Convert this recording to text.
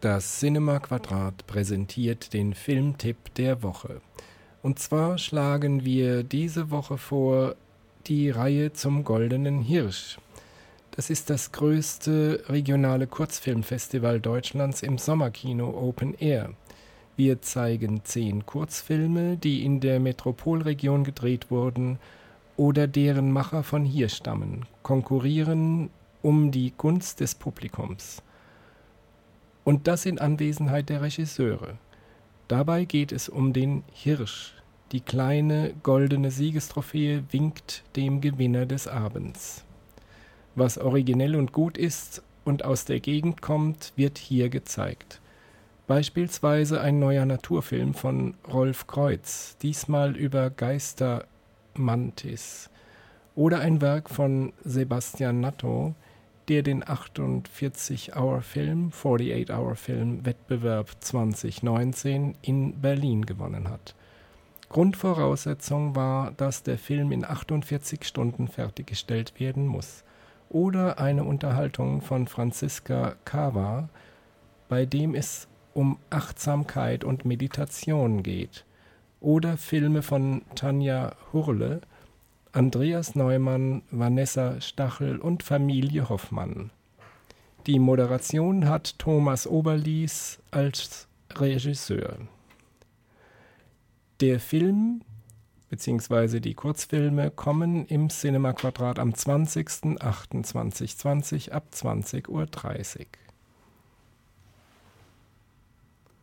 Das Cinema Quadrat präsentiert den Filmtipp der Woche. Und zwar schlagen wir diese Woche vor die Reihe zum Goldenen Hirsch. Das ist das größte regionale Kurzfilmfestival Deutschlands im Sommerkino Open Air. Wir zeigen zehn Kurzfilme, die in der Metropolregion gedreht wurden oder deren Macher von hier stammen, konkurrieren um die Gunst des Publikums. Und das in Anwesenheit der Regisseure. Dabei geht es um den Hirsch. Die kleine goldene Siegestrophäe winkt dem Gewinner des Abends. Was originell und gut ist und aus der Gegend kommt, wird hier gezeigt. Beispielsweise ein neuer Naturfilm von Rolf Kreuz, diesmal über Geister Mantis. Oder ein Werk von Sebastian Natto, der den 48-Hour-Film, 48-Hour-Film-Wettbewerb 2019 in Berlin gewonnen hat. Grundvoraussetzung war, dass der Film in 48 Stunden fertiggestellt werden muss. Oder eine Unterhaltung von Franziska Cava, bei dem es um Achtsamkeit und Meditation geht. Oder Filme von Tanja Hurle, Andreas Neumann, Vanessa Stachel und Familie Hoffmann. Die Moderation hat Thomas Oberlies als Regisseur. Der Film bzw. die Kurzfilme kommen im Cinema Quadrat am 20.08.2020 ab 20.30 Uhr.